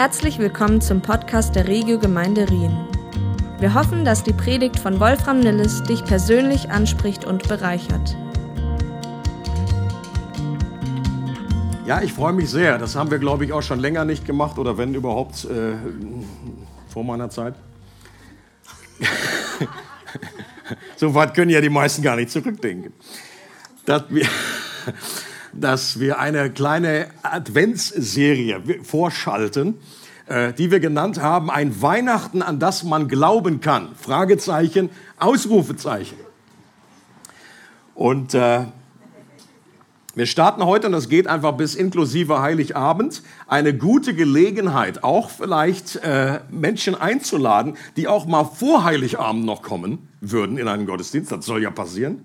Herzlich willkommen zum Podcast der Regio Gemeinde Rien. Wir hoffen, dass die Predigt von Wolfram Nilles dich persönlich anspricht und bereichert. Ja, ich freue mich sehr. Das haben wir, glaube ich, auch schon länger nicht gemacht oder wenn überhaupt äh, vor meiner Zeit. so weit können ja die meisten gar nicht zurückdenken. Wir, dass wir eine kleine Adventsserie vorschalten, äh, die wir genannt haben, ein Weihnachten, an das man glauben kann. Fragezeichen, Ausrufezeichen. Und äh, wir starten heute, und das geht einfach bis inklusive Heiligabend, eine gute Gelegenheit, auch vielleicht äh, Menschen einzuladen, die auch mal vor Heiligabend noch kommen würden in einen Gottesdienst. Das soll ja passieren.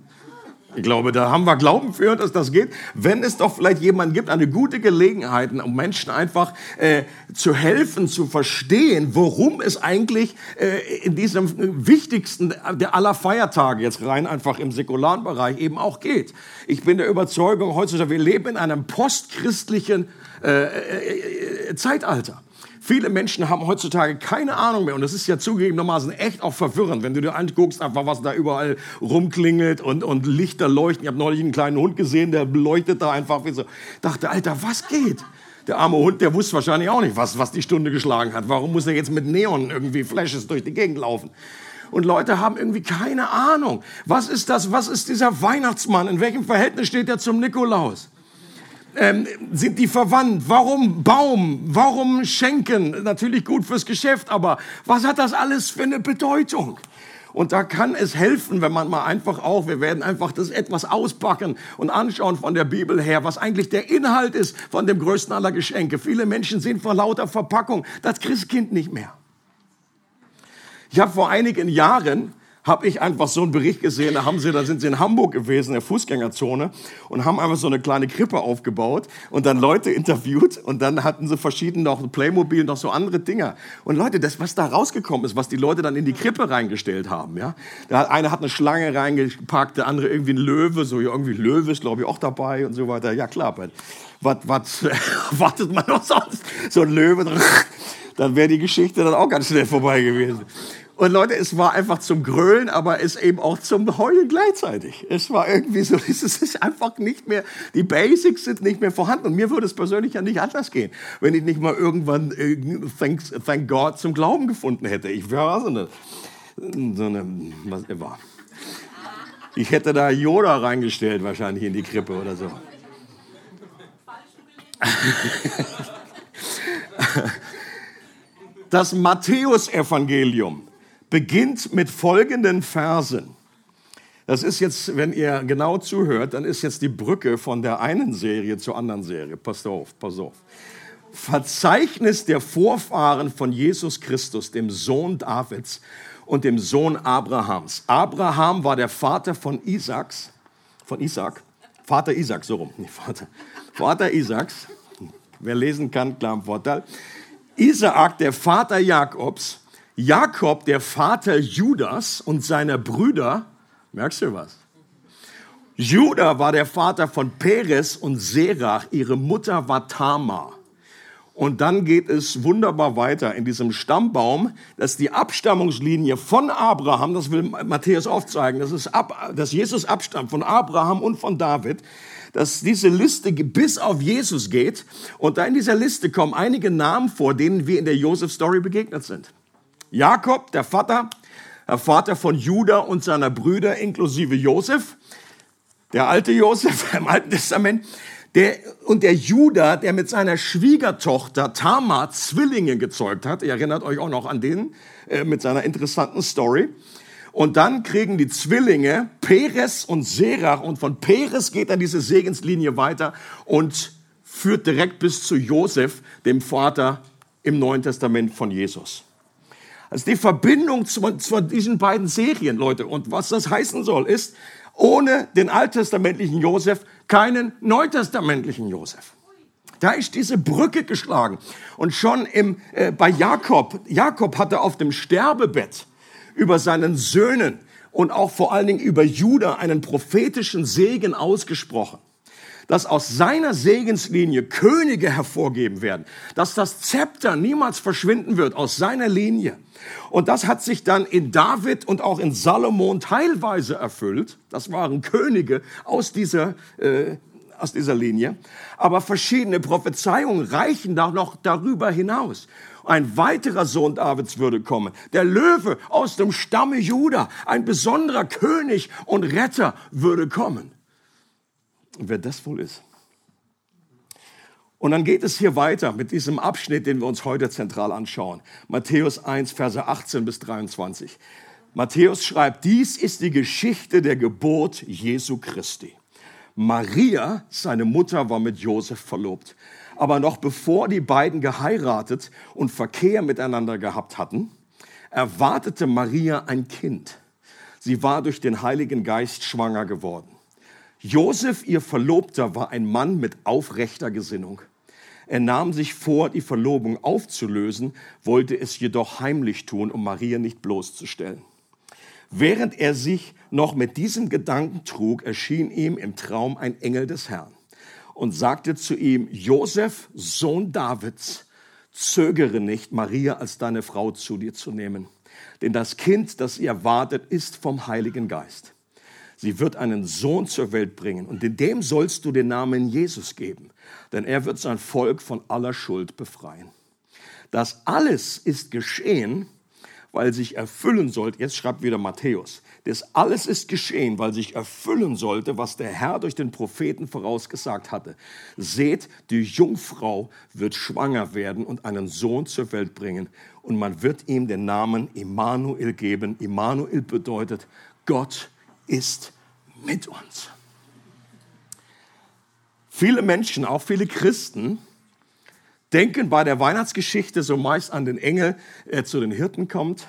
Ich glaube, da haben wir Glauben für, dass das geht. Wenn es doch vielleicht jemanden gibt, eine gute Gelegenheit, um Menschen einfach äh, zu helfen, zu verstehen, worum es eigentlich äh, in diesem wichtigsten der aller Feiertage, jetzt rein einfach im säkularen Bereich, eben auch geht. Ich bin der Überzeugung, heutzutage, wir leben in einem postchristlichen äh, äh, äh Zeitalter. Viele Menschen haben heutzutage keine Ahnung mehr und das ist ja zugegebenermaßen echt auch verwirrend, wenn du dir anguckst, einfach was da überall rumklingelt und, und Lichter leuchten. Ich habe neulich einen kleinen Hund gesehen, der leuchtet da einfach wie so. Dachte, Alter, was geht? Der arme Hund, der wusste wahrscheinlich auch nicht, was, was die Stunde geschlagen hat. Warum muss er jetzt mit Neon irgendwie Flashes durch die Gegend laufen? Und Leute haben irgendwie keine Ahnung. Was ist das? Was ist dieser Weihnachtsmann? In welchem Verhältnis steht er zum Nikolaus? Ähm, sind die verwandt? Warum Baum? Warum Schenken? Natürlich gut fürs Geschäft, aber was hat das alles für eine Bedeutung? Und da kann es helfen, wenn man mal einfach auch, wir werden einfach das etwas auspacken und anschauen von der Bibel her, was eigentlich der Inhalt ist von dem größten aller Geschenke. Viele Menschen sehen vor lauter Verpackung das Christkind nicht mehr. Ich habe vor einigen Jahren habe ich einfach so einen Bericht gesehen, da haben sie, da sind sie in Hamburg gewesen, in der Fußgängerzone und haben einfach so eine kleine Krippe aufgebaut und dann Leute interviewt und dann hatten sie verschiedene noch Playmobil und noch so andere Dinger. Und Leute, das, was da rausgekommen ist, was die Leute dann in die Krippe reingestellt haben, ja. Der eine hat eine Schlange reingepackt, der andere irgendwie ein Löwe, so irgendwie Löwe ist, glaube ich, auch dabei und so weiter. Ja, klar, was, was wartet man noch sonst? So ein Löwe, dann wäre die Geschichte dann auch ganz schnell vorbei gewesen. Und Leute, es war einfach zum Grölen, aber es eben auch zum Heulen gleichzeitig. Es war irgendwie so, es ist einfach nicht mehr, die Basics sind nicht mehr vorhanden. Und mir würde es persönlich ja nicht anders gehen, wenn ich nicht mal irgendwann äh, thank, thank God zum Glauben gefunden hätte. Ich wäre so eine, so eine, was immer. Ich hätte da Yoda reingestellt wahrscheinlich in die Krippe oder so. Das Matthäusevangelium beginnt mit folgenden Versen. Das ist jetzt, wenn ihr genau zuhört, dann ist jetzt die Brücke von der einen Serie zur anderen Serie. Pass auf, pass auf. Verzeichnis der Vorfahren von Jesus Christus, dem Sohn Davids und dem Sohn Abrahams. Abraham war der Vater von Isaaks, von Isaac, Vater Isaac, so rum, nicht Vater, Vater Isaaks. Wer lesen kann, klar im Vorteil. Isaak, der Vater Jakobs, Jakob, der Vater Judas und seiner Brüder, merkst du was? Judah war der Vater von Perez und Serach, ihre Mutter war Tamar. Und dann geht es wunderbar weiter in diesem Stammbaum, dass die Abstammungslinie von Abraham, das will Matthäus aufzeigen, dass, es ab, dass Jesus abstammt von Abraham und von David, dass diese Liste bis auf Jesus geht. Und da in dieser Liste kommen einige Namen vor, denen wir in der Joseph-Story begegnet sind. Jakob, der Vater, der Vater von Judah und seiner Brüder inklusive Josef, der alte Josef im Alten Testament, der, und der Judah, der mit seiner Schwiegertochter Tamar Zwillinge gezeugt hat. Ihr erinnert euch auch noch an den äh, mit seiner interessanten Story. Und dann kriegen die Zwillinge Peres und Serach und von Peres geht dann diese Segenslinie weiter und führt direkt bis zu Josef, dem Vater im Neuen Testament von Jesus. Also die Verbindung zu diesen beiden Serien, Leute. Und was das heißen soll, ist, ohne den alttestamentlichen Josef keinen neutestamentlichen Josef. Da ist diese Brücke geschlagen. Und schon im, äh, bei Jakob, Jakob hatte auf dem Sterbebett über seinen Söhnen und auch vor allen Dingen über Judah einen prophetischen Segen ausgesprochen. Dass aus seiner Segenslinie Könige hervorgeben werden, dass das Zepter niemals verschwinden wird aus seiner Linie. Und das hat sich dann in David und auch in Salomon teilweise erfüllt. Das waren Könige aus dieser, äh, aus dieser Linie. Aber verschiedene Prophezeiungen reichen da noch darüber hinaus. Ein weiterer Sohn Davids würde kommen. Der Löwe aus dem Stamme Juda, ein besonderer König und Retter würde kommen. Wer das wohl ist. Und dann geht es hier weiter mit diesem Abschnitt, den wir uns heute zentral anschauen. Matthäus 1, Verse 18 bis 23. Matthäus schreibt, dies ist die Geschichte der Geburt Jesu Christi. Maria, seine Mutter, war mit Josef verlobt. Aber noch bevor die beiden geheiratet und Verkehr miteinander gehabt hatten, erwartete Maria ein Kind. Sie war durch den Heiligen Geist schwanger geworden. Josef, ihr Verlobter, war ein Mann mit aufrechter Gesinnung. Er nahm sich vor, die Verlobung aufzulösen, wollte es jedoch heimlich tun, um Maria nicht bloßzustellen. Während er sich noch mit diesem Gedanken trug, erschien ihm im Traum ein Engel des Herrn und sagte zu ihm, Josef, Sohn Davids, zögere nicht, Maria als deine Frau zu dir zu nehmen, denn das Kind, das ihr wartet, ist vom Heiligen Geist. Sie wird einen Sohn zur Welt bringen und dem sollst du den Namen Jesus geben, denn er wird sein Volk von aller Schuld befreien. Das alles ist geschehen, weil sich erfüllen sollte, jetzt schreibt wieder Matthäus, das alles ist geschehen, weil sich erfüllen sollte, was der Herr durch den Propheten vorausgesagt hatte. Seht, die Jungfrau wird schwanger werden und einen Sohn zur Welt bringen und man wird ihm den Namen Immanuel geben. Immanuel bedeutet, Gott ist mit uns. Viele Menschen, auch viele Christen, denken bei der Weihnachtsgeschichte so meist an den Engel, der zu den Hirten kommt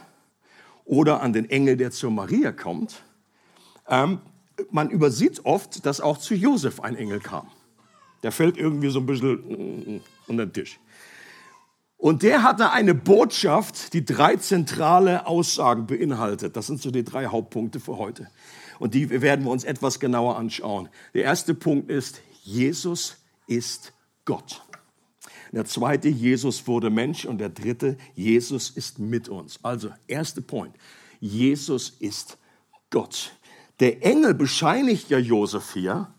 oder an den Engel, der zu Maria kommt. Ähm, man übersieht oft, dass auch zu Josef ein Engel kam. Der fällt irgendwie so ein bisschen unter den Tisch. Und der hatte eine Botschaft, die drei zentrale Aussagen beinhaltet. Das sind so die drei Hauptpunkte für heute. Und die werden wir uns etwas genauer anschauen. Der erste Punkt ist, Jesus ist Gott. Der zweite, Jesus wurde Mensch. Und der dritte, Jesus ist mit uns. Also, erster Point. Jesus ist Gott. Der Engel bescheinigt ja Josef hier.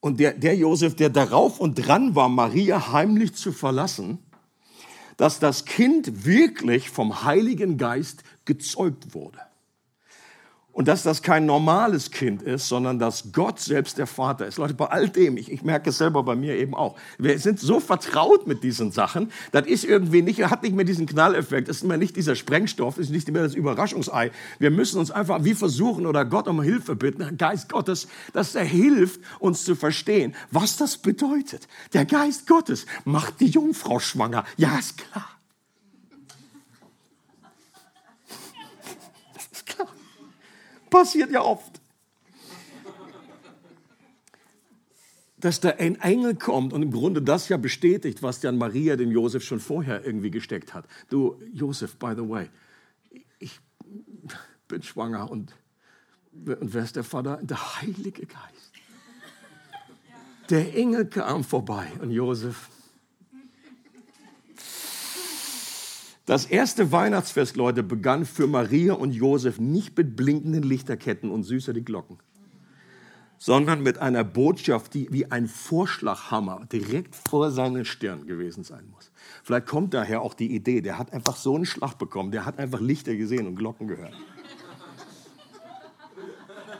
Und der, der Josef, der darauf und dran war, Maria heimlich zu verlassen, dass das Kind wirklich vom Heiligen Geist gezeugt wurde. Und dass das kein normales Kind ist, sondern dass Gott selbst der Vater ist. Leute, bei all dem, ich, ich merke es selber bei mir eben auch, wir sind so vertraut mit diesen Sachen, das ist irgendwie nicht, hat nicht mehr diesen Knalleffekt, ist immer nicht dieser Sprengstoff, ist nicht mehr das Überraschungsei. Wir müssen uns einfach wie versuchen oder Gott um Hilfe bitten, Geist Gottes, dass er hilft, uns zu verstehen, was das bedeutet. Der Geist Gottes macht die Jungfrau schwanger. Ja, ist klar. Passiert ja oft. Dass da ein Engel kommt und im Grunde das ja bestätigt, was dann Maria dem Josef schon vorher irgendwie gesteckt hat. Du, Josef, by the way, ich bin schwanger und, und wer ist der Vater? Der Heilige Geist. Der Engel kam vorbei und Josef Das erste Weihnachtsfest, Leute, begann für Maria und Josef nicht mit blinkenden Lichterketten und süßer die Glocken, sondern mit einer Botschaft, die wie ein Vorschlaghammer direkt vor seiner Stirn gewesen sein muss. Vielleicht kommt daher auch die Idee, der hat einfach so einen Schlag bekommen, der hat einfach Lichter gesehen und Glocken gehört.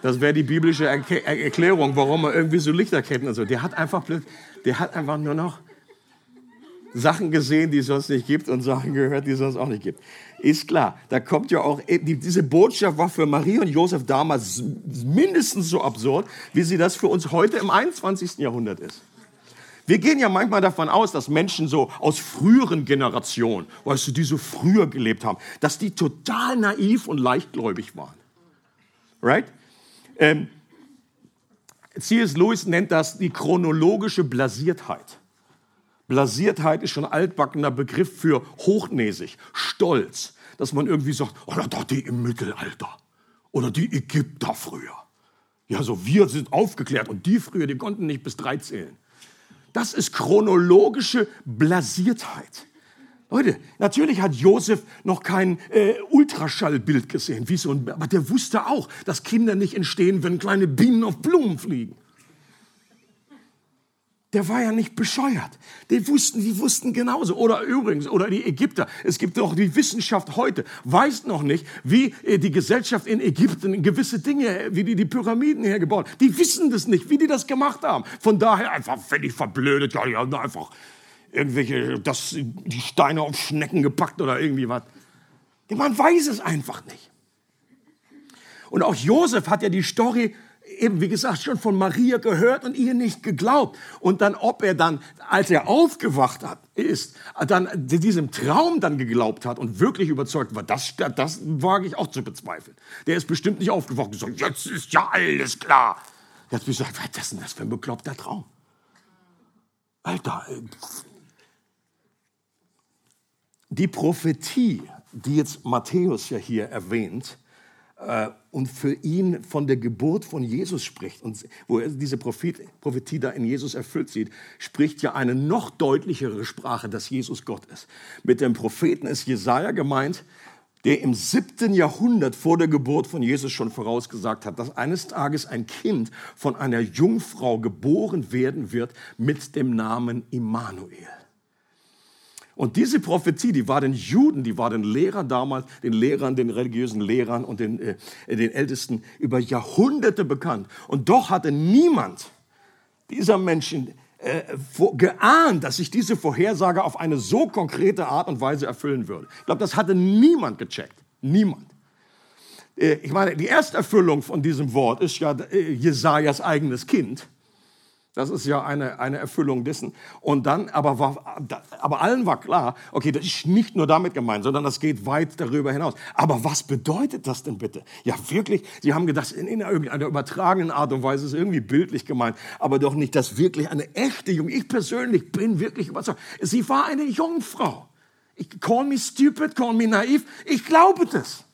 Das wäre die biblische Erklärung, warum er irgendwie so Lichterketten und so. Der hat einfach, der hat einfach nur noch Sachen gesehen, die es sonst nicht gibt und Sachen gehört, die es sonst auch nicht gibt. Ist klar, da kommt ja auch, diese Botschaft war für Maria und Josef damals mindestens so absurd, wie sie das für uns heute im 21. Jahrhundert ist. Wir gehen ja manchmal davon aus, dass Menschen so aus früheren Generationen, weißt du, die so früher gelebt haben, dass die total naiv und leichtgläubig waren. Right? Ähm, C.S. Lewis nennt das die chronologische Blasiertheit. Blasiertheit ist schon ein altbackener Begriff für hochnäsig, stolz, dass man irgendwie sagt, oder doch die im Mittelalter oder die Ägypter früher. Ja, so wir sind aufgeklärt und die früher, die konnten nicht bis drei zählen. Das ist chronologische Blasiertheit. Leute, natürlich hat Josef noch kein äh, Ultraschallbild gesehen, wie so ein, aber der wusste auch, dass Kinder nicht entstehen, wenn kleine Bienen auf Blumen fliegen der war ja nicht bescheuert. Die wussten, die wussten genauso. Oder übrigens, oder die Ägypter. Es gibt auch die Wissenschaft heute, weiß noch nicht, wie äh, die Gesellschaft in Ägypten gewisse Dinge, wie die die Pyramiden hergebaut haben. Die wissen das nicht, wie die das gemacht haben. Von daher einfach völlig verblödet. Ja, die haben einfach irgendwelche, das, die Steine auf Schnecken gepackt oder irgendwie was. Man weiß es einfach nicht. Und auch Josef hat ja die Story eben, wie gesagt, schon von Maria gehört und ihr nicht geglaubt. Und dann, ob er dann, als er aufgewacht hat, ist, dann diesem Traum dann geglaubt hat und wirklich überzeugt war, das, das wage ich auch zu bezweifeln. Der ist bestimmt nicht aufgewacht und gesagt, jetzt ist ja alles klar. Jetzt bin ich gesagt, was ist denn das für ein bekloppter Traum? Alter, die Prophetie, die jetzt Matthäus ja hier erwähnt, äh, und für ihn von der Geburt von Jesus spricht und wo er diese Prophet, Prophetie da in Jesus erfüllt sieht, spricht ja eine noch deutlichere Sprache, dass Jesus Gott ist. Mit dem Propheten ist Jesaja gemeint, der im siebten Jahrhundert vor der Geburt von Jesus schon vorausgesagt hat, dass eines Tages ein Kind von einer Jungfrau geboren werden wird mit dem Namen Immanuel. Und diese Prophetie, die war den Juden, die war den Lehrern damals, den Lehrern, den religiösen Lehrern und den, äh, den Ältesten über Jahrhunderte bekannt. Und doch hatte niemand dieser Menschen äh, geahnt, dass sich diese Vorhersage auf eine so konkrete Art und Weise erfüllen würde. Ich glaube, das hatte niemand gecheckt. Niemand. Äh, ich meine, die Ersterfüllung von diesem Wort ist ja äh, Jesajas eigenes Kind. Das ist ja eine, eine Erfüllung dessen. Und dann, aber, war, aber allen war klar, okay, das ist nicht nur damit gemeint, sondern das geht weit darüber hinaus. Aber was bedeutet das denn bitte? Ja, wirklich, sie haben gedacht, in, in einer übertragenen Art und Weise ist irgendwie bildlich gemeint, aber doch nicht, dass wirklich eine echte Junge, ich persönlich bin wirklich überzeugt, sie war eine Jungfrau. Ich, call me stupid, call me naiv, ich glaube das.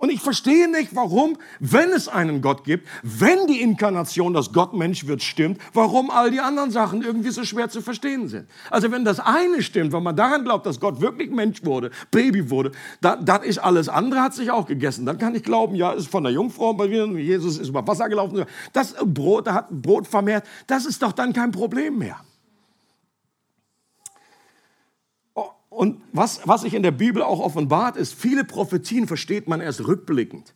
Und ich verstehe nicht, warum, wenn es einen Gott gibt, wenn die Inkarnation, dass Gott Mensch wird, stimmt, warum all die anderen Sachen irgendwie so schwer zu verstehen sind. Also wenn das eine stimmt, wenn man daran glaubt, dass Gott wirklich Mensch wurde, Baby wurde, dann, dann ist alles andere hat sich auch gegessen. Dann kann ich glauben, ja, ist von der Jungfrau, bei Jesus ist über Wasser gelaufen, das Brot, hat Brot vermehrt, das ist doch dann kein Problem mehr. Und was, was sich in der Bibel auch offenbart ist, viele Prophetien versteht man erst rückblickend.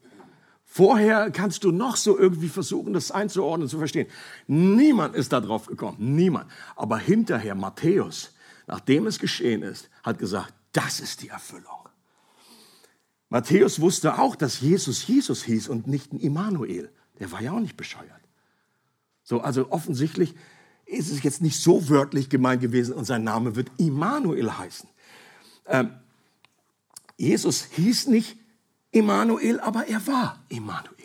Vorher kannst du noch so irgendwie versuchen, das einzuordnen, zu verstehen. Niemand ist da drauf gekommen, niemand. Aber hinterher Matthäus, nachdem es geschehen ist, hat gesagt, das ist die Erfüllung. Matthäus wusste auch, dass Jesus Jesus hieß und nicht ein Immanuel. Der war ja auch nicht bescheuert. So, also offensichtlich ist es jetzt nicht so wörtlich gemeint gewesen und sein Name wird Immanuel heißen. Ähm, Jesus hieß nicht Immanuel, aber er war Immanuel.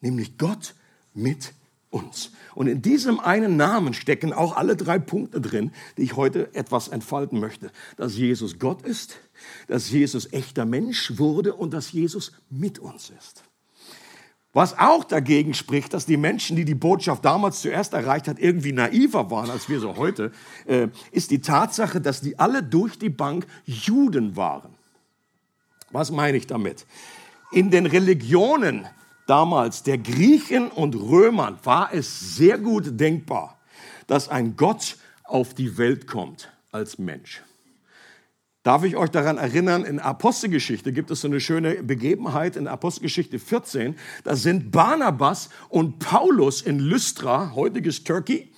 Nämlich Gott mit uns. Und in diesem einen Namen stecken auch alle drei Punkte drin, die ich heute etwas entfalten möchte. Dass Jesus Gott ist, dass Jesus echter Mensch wurde und dass Jesus mit uns ist. Was auch dagegen spricht, dass die Menschen, die die Botschaft damals zuerst erreicht hat, irgendwie naiver waren als wir so heute, äh, ist die Tatsache, dass die alle durch die Bank Juden waren. Was meine ich damit? In den Religionen damals der Griechen und Römern war es sehr gut denkbar, dass ein Gott auf die Welt kommt als Mensch. Darf ich euch daran erinnern, in Apostelgeschichte gibt es so eine schöne Begebenheit in Apostelgeschichte 14. Da sind Barnabas und Paulus in Lystra, heutiges Turkey,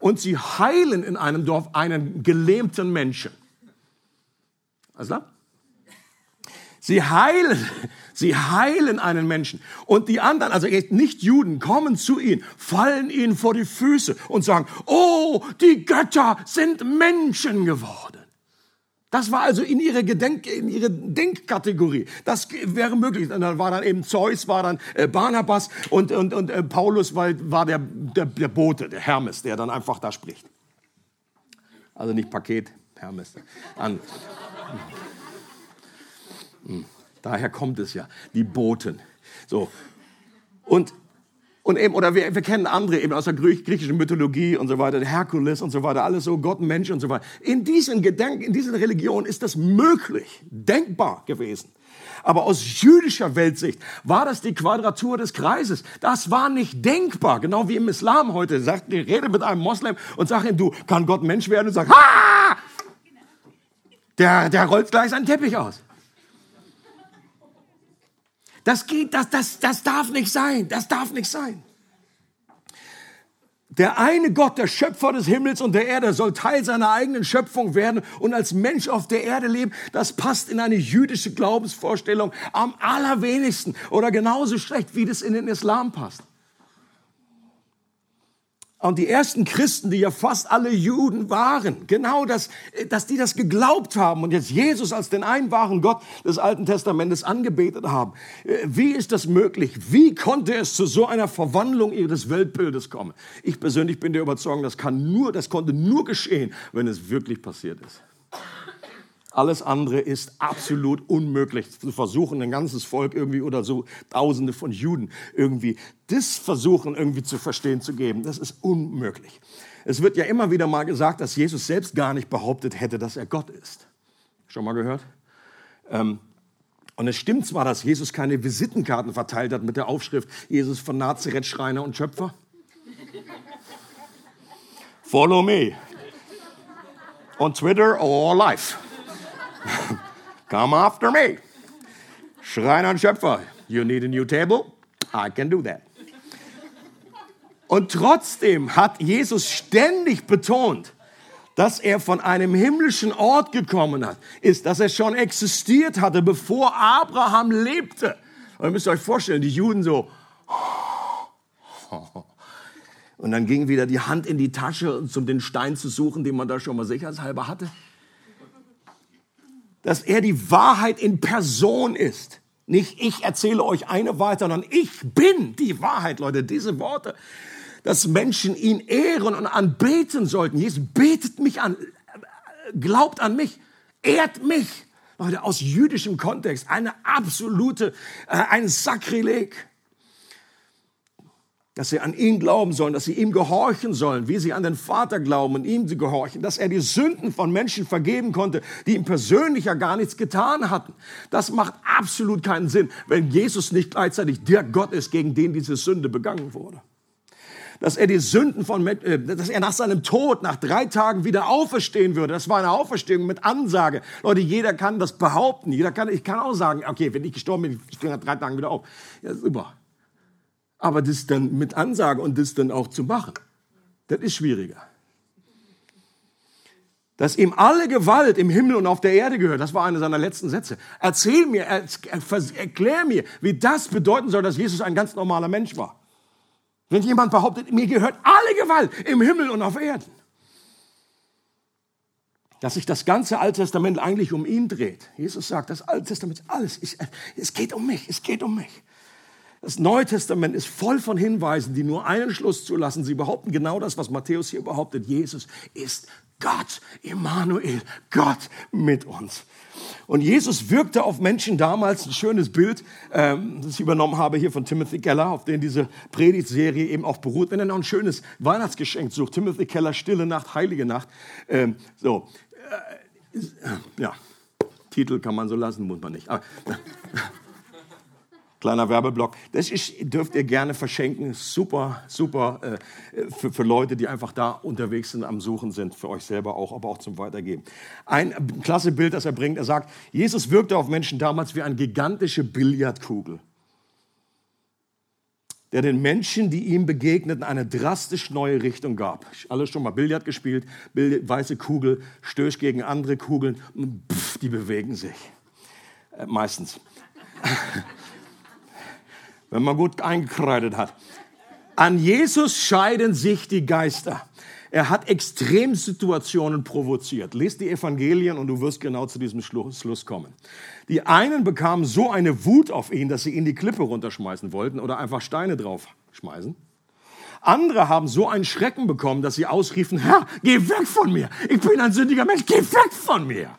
und sie heilen in einem Dorf einen gelähmten Menschen. Also, sie heilen, sie heilen einen Menschen. Und die anderen, also nicht Juden, kommen zu ihnen, fallen ihnen vor die Füße und sagen, oh, die Götter sind Menschen geworden. Das war also in ihre, Gedenk, in ihre Denkkategorie. Das wäre möglich. Und dann war dann eben Zeus, war dann äh, Barnabas und, und, und äh, Paulus war, war der, der, der Bote, der Hermes, der dann einfach da spricht. Also nicht Paket, Hermes. An. Hm. Daher kommt es ja, die Boten. So. Und, und eben, oder wir, wir kennen andere eben aus der griechischen Mythologie und so weiter, Herkules und so weiter, alles so Gott, Mensch und so weiter. In diesen Gedenken, in diesen Religionen ist das möglich, denkbar gewesen. Aber aus jüdischer Weltsicht war das die Quadratur des Kreises. Das war nicht denkbar. Genau wie im Islam heute. Sagt, ich rede mit einem Moslem und sag ihm, du, kann Gott Mensch werden? Und sagt, ha! Der, der rollt gleich seinen Teppich aus. Das geht, das, das, das darf nicht sein. Das darf nicht sein. Der eine Gott, der Schöpfer des Himmels und der Erde, soll Teil seiner eigenen Schöpfung werden und als Mensch auf der Erde leben. Das passt in eine jüdische Glaubensvorstellung am allerwenigsten oder genauso schlecht, wie das in den Islam passt. Und die ersten Christen, die ja fast alle Juden waren, genau das, dass die das geglaubt haben und jetzt Jesus als den einen wahren Gott des Alten Testamentes angebetet haben. Wie ist das möglich? Wie konnte es zu so einer Verwandlung ihres Weltbildes kommen? Ich persönlich bin der Überzeugung, das kann nur, das konnte nur geschehen, wenn es wirklich passiert ist. Alles andere ist absolut unmöglich zu versuchen, ein ganzes Volk irgendwie oder so Tausende von Juden irgendwie das versuchen irgendwie zu verstehen zu geben. Das ist unmöglich. Es wird ja immer wieder mal gesagt, dass Jesus selbst gar nicht behauptet hätte, dass er Gott ist. Schon mal gehört? Ähm, und es stimmt zwar, dass Jesus keine Visitenkarten verteilt hat mit der Aufschrift Jesus von Nazareth, Schreiner und Schöpfer. Follow me. On Twitter or live. Come after me. Schreiner und Schöpfer. You need a new table? I can do that. Und trotzdem hat Jesus ständig betont, dass er von einem himmlischen Ort gekommen hat, ist, dass er schon existiert hatte, bevor Abraham lebte. Und ihr müsst euch vorstellen, die Juden so. Und dann ging wieder die Hand in die Tasche, um den Stein zu suchen, den man da schon mal sicherheitshalber hatte dass er die Wahrheit in Person ist. Nicht ich erzähle euch eine weiter, sondern ich bin die Wahrheit, Leute. Diese Worte, dass Menschen ihn ehren und anbeten sollten. Jesus betet mich an, glaubt an mich, ehrt mich. Leute, aus jüdischem Kontext eine absolute, äh, ein Sakrileg dass sie an ihn glauben sollen, dass sie ihm gehorchen sollen, wie sie an den Vater glauben und ihm gehorchen, dass er die Sünden von Menschen vergeben konnte, die ihm persönlich ja gar nichts getan hatten. Das macht absolut keinen Sinn, wenn Jesus nicht gleichzeitig der Gott ist, gegen den diese Sünde begangen wurde. Dass er die Sünden von, äh, dass er nach seinem Tod, nach drei Tagen wieder auferstehen würde. Das war eine Auferstehung mit Ansage. Leute, jeder kann das behaupten. Jeder kann, ich kann auch sagen, okay, wenn ich gestorben bin, ich stehe nach drei Tagen wieder auf. Ja, super aber das dann mit Ansage und das dann auch zu machen, das ist schwieriger. Dass ihm alle Gewalt im Himmel und auf der Erde gehört, das war einer seiner letzten Sätze. Erzähl mir, erklär mir, wie das bedeuten soll, dass Jesus ein ganz normaler Mensch war. Wenn jemand behauptet, mir gehört alle Gewalt im Himmel und auf Erden. Dass sich das ganze Alte Testament eigentlich um ihn dreht. Jesus sagt, das Alte Testament alles. Ich, es geht um mich, es geht um mich. Das Neue Testament ist voll von Hinweisen, die nur einen Schluss zulassen. Sie behaupten genau das, was Matthäus hier behauptet. Jesus ist Gott, Immanuel, Gott mit uns. Und Jesus wirkte auf Menschen damals ein schönes Bild, ähm, das ich übernommen habe hier von Timothy Keller, auf den diese Predigtserie eben auch beruht. Wenn er noch ein schönes Weihnachtsgeschenk sucht, Timothy Keller, Stille Nacht, Heilige Nacht. Ähm, so, äh, ja, Titel kann man so lassen, muss man nicht. Aber, Kleiner Werbeblock. Das ist, dürft ihr gerne verschenken. Super, super äh, für, für Leute, die einfach da unterwegs sind, am Suchen sind. Für euch selber auch, aber auch zum Weitergeben. Ein klasse Bild, das er bringt. Er sagt, Jesus wirkte auf Menschen damals wie eine gigantische Billardkugel der den Menschen, die ihm begegneten, eine drastisch neue Richtung gab. Alle schon mal Billard gespielt, Billard, weiße Kugel, stößt gegen andere Kugeln, pff, die bewegen sich. Äh, meistens wenn man gut eingekreidet hat. An Jesus scheiden sich die Geister. Er hat Extremsituationen provoziert. Lest die Evangelien und du wirst genau zu diesem Schluss kommen. Die einen bekamen so eine Wut auf ihn, dass sie ihn die Klippe runterschmeißen wollten oder einfach Steine draufschmeißen. Andere haben so einen Schrecken bekommen, dass sie ausriefen, Herr, geh weg von mir. Ich bin ein sündiger Mensch, geh weg von mir.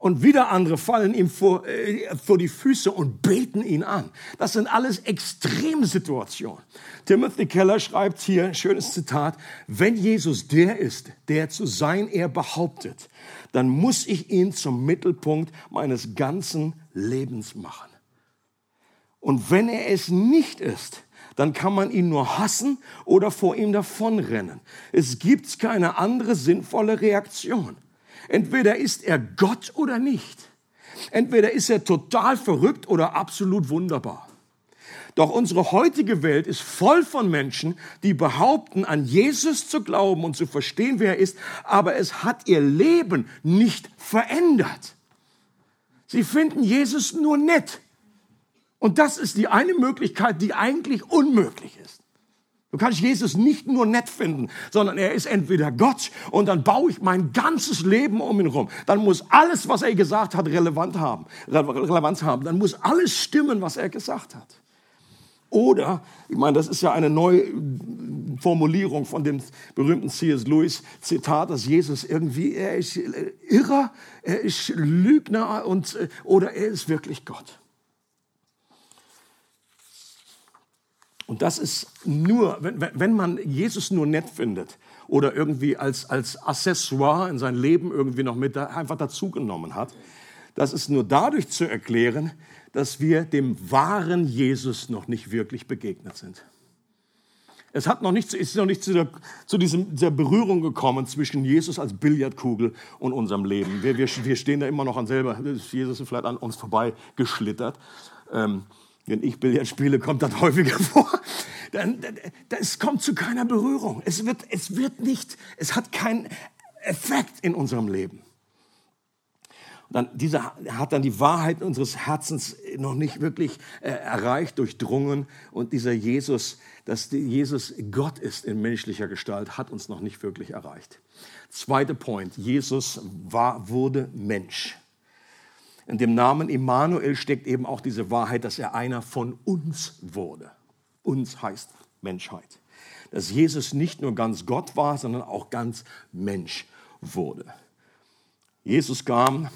Und wieder andere fallen ihm vor, äh, vor die Füße und beten ihn an. Das sind alles Extremsituationen. Timothy Keller schreibt hier schönes Zitat, wenn Jesus der ist, der zu sein er behauptet, dann muss ich ihn zum Mittelpunkt meines ganzen Lebens machen. Und wenn er es nicht ist, dann kann man ihn nur hassen oder vor ihm davonrennen. Es gibt keine andere sinnvolle Reaktion. Entweder ist er Gott oder nicht. Entweder ist er total verrückt oder absolut wunderbar. Doch unsere heutige Welt ist voll von Menschen, die behaupten, an Jesus zu glauben und zu verstehen, wer er ist, aber es hat ihr Leben nicht verändert. Sie finden Jesus nur nett. Und das ist die eine Möglichkeit, die eigentlich unmöglich ist. Du kannst Jesus nicht nur nett finden, sondern er ist entweder Gott und dann baue ich mein ganzes Leben um ihn rum. Dann muss alles, was er gesagt hat, relevant haben, Relevanz haben. Dann muss alles stimmen, was er gesagt hat. Oder, ich meine, das ist ja eine neue Formulierung von dem berühmten C.S. Lewis Zitat, dass Jesus irgendwie, er ist irrer, er ist Lügner und, oder er ist wirklich Gott. Und das ist nur, wenn, wenn man Jesus nur nett findet oder irgendwie als, als Accessoire in sein Leben irgendwie noch mit einfach dazugenommen hat, das ist nur dadurch zu erklären, dass wir dem wahren Jesus noch nicht wirklich begegnet sind. Es hat noch nicht, ist noch nicht zu, der, zu diesem, dieser Berührung gekommen zwischen Jesus als Billardkugel und unserem Leben. Wir, wir, wir stehen da immer noch an selber, Jesus ist vielleicht an uns vorbei geschlittert. Ähm, wenn ich Billard spiele, kommt das häufiger vor. Dann, es kommt zu keiner Berührung. Es wird, es wird nicht, es hat keinen Effekt in unserem Leben. Und dann, dieser hat dann die Wahrheit unseres Herzens noch nicht wirklich äh, erreicht, durchdrungen. Und dieser Jesus, dass Jesus Gott ist in menschlicher Gestalt, hat uns noch nicht wirklich erreicht. Zweiter Point, Jesus war, wurde Mensch. In dem Namen Immanuel steckt eben auch diese Wahrheit, dass er einer von uns wurde. Uns heißt Menschheit. Dass Jesus nicht nur ganz Gott war, sondern auch ganz Mensch wurde. Jesus kam,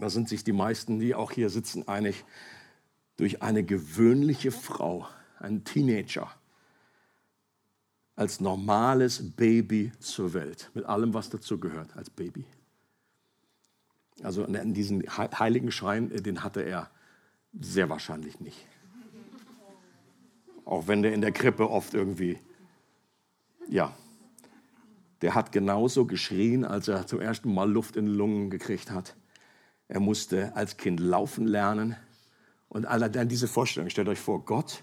da sind sich die meisten, die auch hier sitzen, einig, durch eine gewöhnliche Frau, einen Teenager, als normales Baby zur Welt, mit allem, was dazu gehört als Baby. Also diesen heiligen Schein, äh, den hatte er sehr wahrscheinlich nicht. Auch wenn der in der Krippe oft irgendwie, ja, der hat genauso geschrien, als er zum ersten Mal Luft in den Lungen gekriegt hat. Er musste als Kind laufen lernen. Und allein diese Vorstellung, stellt euch vor, Gott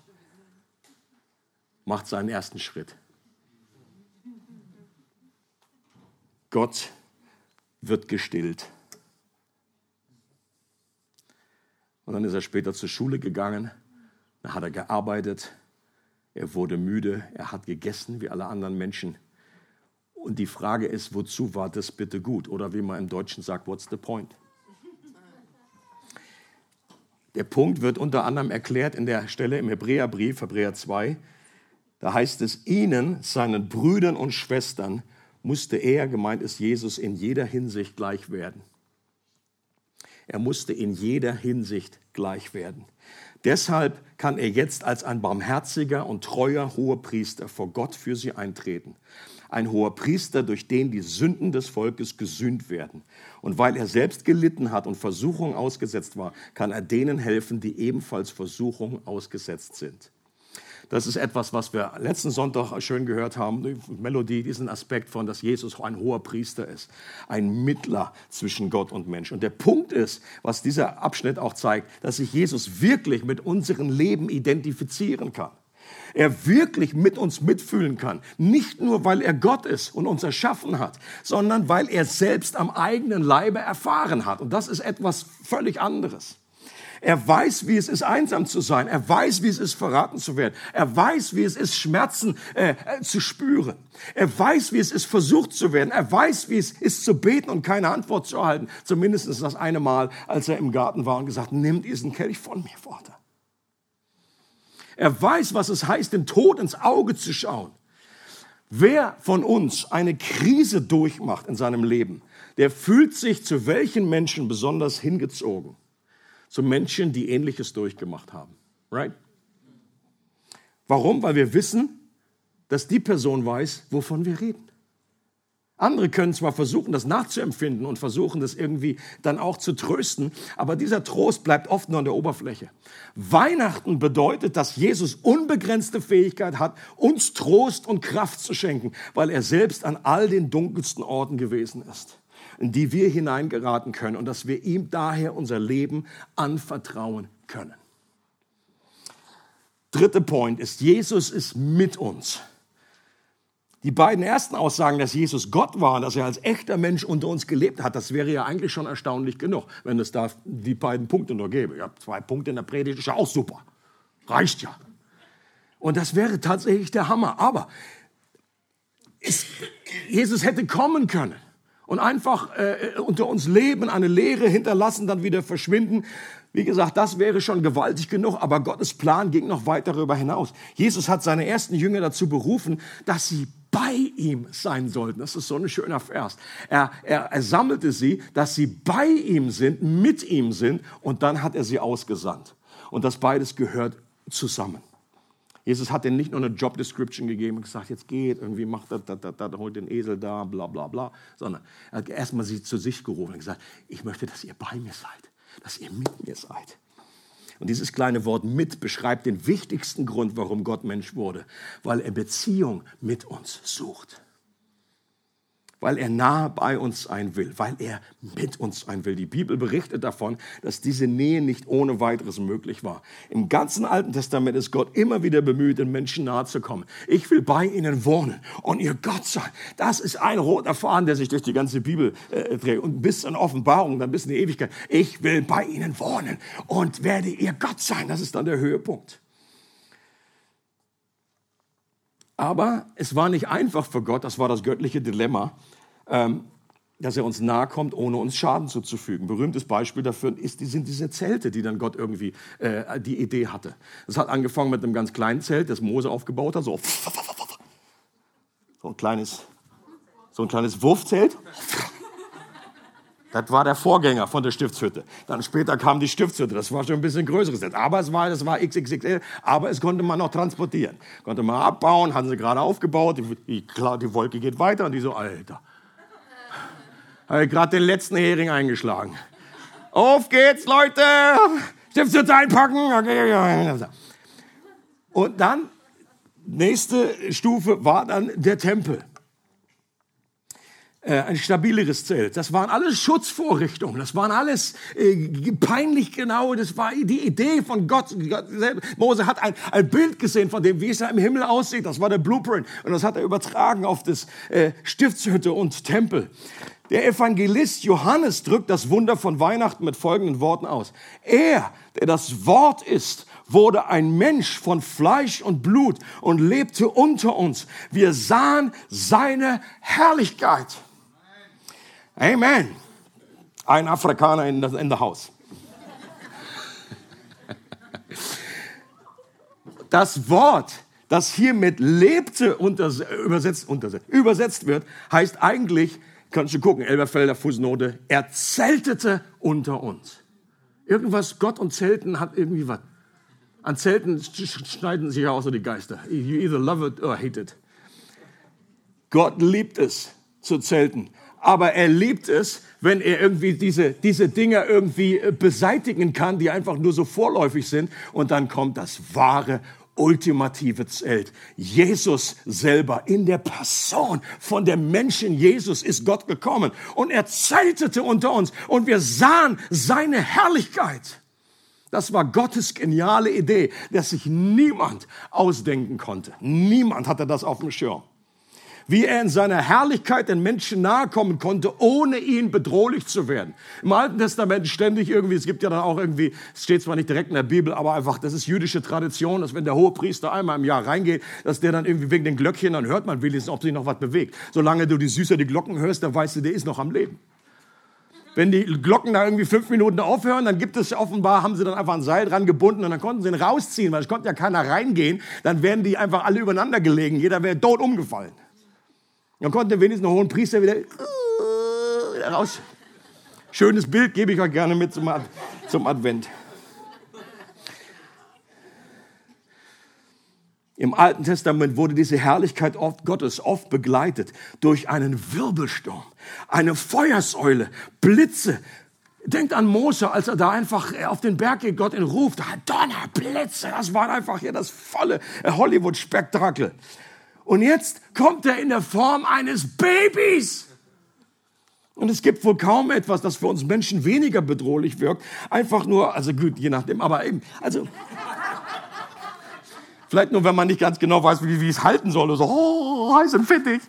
macht seinen ersten Schritt. Gott wird gestillt. Und dann ist er später zur Schule gegangen, dann hat er gearbeitet, er wurde müde, er hat gegessen wie alle anderen Menschen. Und die Frage ist, wozu war das bitte gut? Oder wie man im Deutschen sagt, what's the point? Der Punkt wird unter anderem erklärt in der Stelle im Hebräerbrief, Hebräer 2. Da heißt es, ihnen, seinen Brüdern und Schwestern, musste er, gemeint ist Jesus, in jeder Hinsicht gleich werden. Er musste in jeder Hinsicht gleich werden. Deshalb kann er jetzt als ein barmherziger und treuer Hohepriester vor Gott für sie eintreten. Ein hoher Priester, durch den die Sünden des Volkes gesühnt werden. Und weil er selbst gelitten hat und Versuchungen ausgesetzt war, kann er denen helfen, die ebenfalls Versuchungen ausgesetzt sind. Das ist etwas, was wir letzten Sonntag schön gehört haben, die Melodie, diesen Aspekt von, dass Jesus ein hoher Priester ist, ein Mittler zwischen Gott und Mensch. Und der Punkt ist, was dieser Abschnitt auch zeigt, dass sich Jesus wirklich mit unserem Leben identifizieren kann er wirklich mit uns mitfühlen kann. Nicht nur, weil er Gott ist und uns erschaffen hat, sondern weil er selbst am eigenen Leibe erfahren hat. Und das ist etwas völlig anderes. Er weiß, wie es ist, einsam zu sein. Er weiß, wie es ist, verraten zu werden. Er weiß, wie es ist, Schmerzen äh, äh, zu spüren. Er weiß, wie es ist, versucht zu werden. Er weiß, wie es ist, zu beten und keine Antwort zu erhalten. Zumindest das eine Mal, als er im Garten war und gesagt, nimm diesen Kelch von mir, Vater. Er weiß, was es heißt, dem Tod ins Auge zu schauen. Wer von uns eine Krise durchmacht in seinem Leben, der fühlt sich zu welchen Menschen besonders hingezogen? Zu Menschen, die Ähnliches durchgemacht haben. Right? Warum? Weil wir wissen, dass die Person weiß, wovon wir reden. Andere können zwar versuchen, das nachzuempfinden und versuchen, das irgendwie dann auch zu trösten, aber dieser Trost bleibt oft nur an der Oberfläche. Weihnachten bedeutet, dass Jesus unbegrenzte Fähigkeit hat, uns Trost und Kraft zu schenken, weil er selbst an all den dunkelsten Orten gewesen ist, in die wir hineingeraten können und dass wir ihm daher unser Leben anvertrauen können. Dritter Point ist, Jesus ist mit uns. Die beiden ersten Aussagen, dass Jesus Gott war, dass er als echter Mensch unter uns gelebt hat, das wäre ja eigentlich schon erstaunlich genug, wenn es da die beiden Punkte nur gäbe. Ich habe zwei Punkte in der Predigt, ist ja auch super. Reicht ja. Und das wäre tatsächlich der Hammer. Aber es, Jesus hätte kommen können und einfach äh, unter uns leben, eine Lehre hinterlassen, dann wieder verschwinden. Wie gesagt, das wäre schon gewaltig genug, aber Gottes Plan ging noch weit darüber hinaus. Jesus hat seine ersten Jünger dazu berufen, dass sie bei ihm sein sollten. Das ist so ein schöner Vers. Er, er, er sammelte sie, dass sie bei ihm sind, mit ihm sind und dann hat er sie ausgesandt. Und das beides gehört zusammen. Jesus hat ihnen nicht nur eine Job Description gegeben und gesagt, jetzt geht, irgendwie macht das, das, das, das holt den Esel da, bla bla bla, sondern er hat erstmal sie zu sich gerufen und gesagt, ich möchte, dass ihr bei mir seid, dass ihr mit mir seid. Und dieses kleine Wort mit beschreibt den wichtigsten Grund, warum Gott Mensch wurde, weil er Beziehung mit uns sucht weil er nah bei uns sein will, weil er mit uns sein will. Die Bibel berichtet davon, dass diese Nähe nicht ohne weiteres möglich war. Im ganzen Alten Testament ist Gott immer wieder bemüht, den Menschen nahe zu kommen. Ich will bei ihnen wohnen und ihr Gott sein. Das ist ein roter Faden, der sich durch die ganze Bibel äh, dreht und bis in Offenbarung, dann bis in die Ewigkeit. Ich will bei ihnen wohnen und werde ihr Gott sein. Das ist dann der Höhepunkt. Aber es war nicht einfach für Gott, das war das göttliche Dilemma, ähm, dass er uns nahe kommt, ohne uns Schaden zuzufügen. Berühmtes Beispiel dafür ist, sind diese Zelte, die dann Gott irgendwie äh, die Idee hatte. Es hat angefangen mit einem ganz kleinen Zelt, das Mose aufgebaut hat, so, so ein kleines, so ein kleines Wurfzelt. Das war der Vorgänger von der Stiftshütte. Dann später kam die Stiftshütte. Das war schon ein bisschen größeres Set. Aber es war, das war XXXL. Aber es konnte man noch transportieren. Konnte man abbauen, haben sie gerade aufgebaut. Die, die, die Wolke geht weiter. Und die so, Alter. Habe gerade den letzten Hering eingeschlagen. Auf geht's, Leute. Stiftshütte einpacken. Und dann, nächste Stufe war dann der Tempel äh, ein stabileres Zelt. Das waren alles Schutzvorrichtungen. Das waren alles äh, peinlich genau. Das war die Idee von Gott. Gott Mose hat ein, ein Bild gesehen von dem, wie es da im Himmel aussieht. Das war der Blueprint. Und das hat er übertragen auf das äh, Stiftshütte und Tempel. Der Evangelist Johannes drückt das Wunder von Weihnachten mit folgenden Worten aus. Er, der das Wort ist, wurde ein Mensch von Fleisch und Blut und lebte unter uns. Wir sahen seine Herrlichkeit. Amen. Ein Afrikaner in das, in Haus. Das Wort, das hiermit lebte, unter, übersetzt, unter, übersetzt wird, heißt eigentlich, kannst du gucken, Elberfelder Fußnote, er zeltete unter uns. Irgendwas, Gott und Zelten hat irgendwie was. An Zelten schneiden sich ja auch so die Geister. You either love it or hate it. Gott liebt es zu zelten aber er liebt es, wenn er irgendwie diese, diese Dinge irgendwie äh, beseitigen kann, die einfach nur so vorläufig sind. Und dann kommt das wahre, ultimative Zelt. Jesus selber in der Person von der Menschen Jesus ist Gott gekommen. Und er zeltete unter uns und wir sahen seine Herrlichkeit. Das war Gottes geniale Idee, dass sich niemand ausdenken konnte. Niemand hatte das auf dem Schirm wie er in seiner Herrlichkeit den Menschen nahe kommen konnte, ohne ihn bedrohlich zu werden. Im Alten Testament ständig irgendwie, es gibt ja dann auch irgendwie, es steht zwar nicht direkt in der Bibel, aber einfach, das ist jüdische Tradition, dass wenn der hohe Priester einmal im Jahr reingeht, dass der dann irgendwie wegen den Glöckchen, dann hört man wenigstens, ob sich noch was bewegt. Solange du die Süße, die Glocken hörst, dann weißt du, der ist noch am Leben. Wenn die Glocken da irgendwie fünf Minuten aufhören, dann gibt es offenbar, haben sie dann einfach ein Seil dran gebunden und dann konnten sie ihn rausziehen, weil es konnte ja keiner reingehen. Dann wären die einfach alle übereinander gelegen. Jeder wäre tot umgefallen. Dann konnte wenigstens der hohen Priester wieder, wieder raus. Schönes Bild gebe ich euch gerne mit zum, Ad zum Advent. Im Alten Testament wurde diese Herrlichkeit oft Gottes oft begleitet durch einen Wirbelsturm, eine Feuersäule, Blitze. Denkt an Mose, als er da einfach auf den Berg geht, Gott ihn ruft. Donner, Blitze, das war einfach hier das volle Hollywood-Spektakel. Und jetzt kommt er in der Form eines Babys. Und es gibt wohl kaum etwas, das für uns Menschen weniger bedrohlich wirkt. Einfach nur, also gut, je nachdem, aber eben, also. Vielleicht nur, wenn man nicht ganz genau weiß, wie, wie es halten soll. So, oh, heiß und fettig.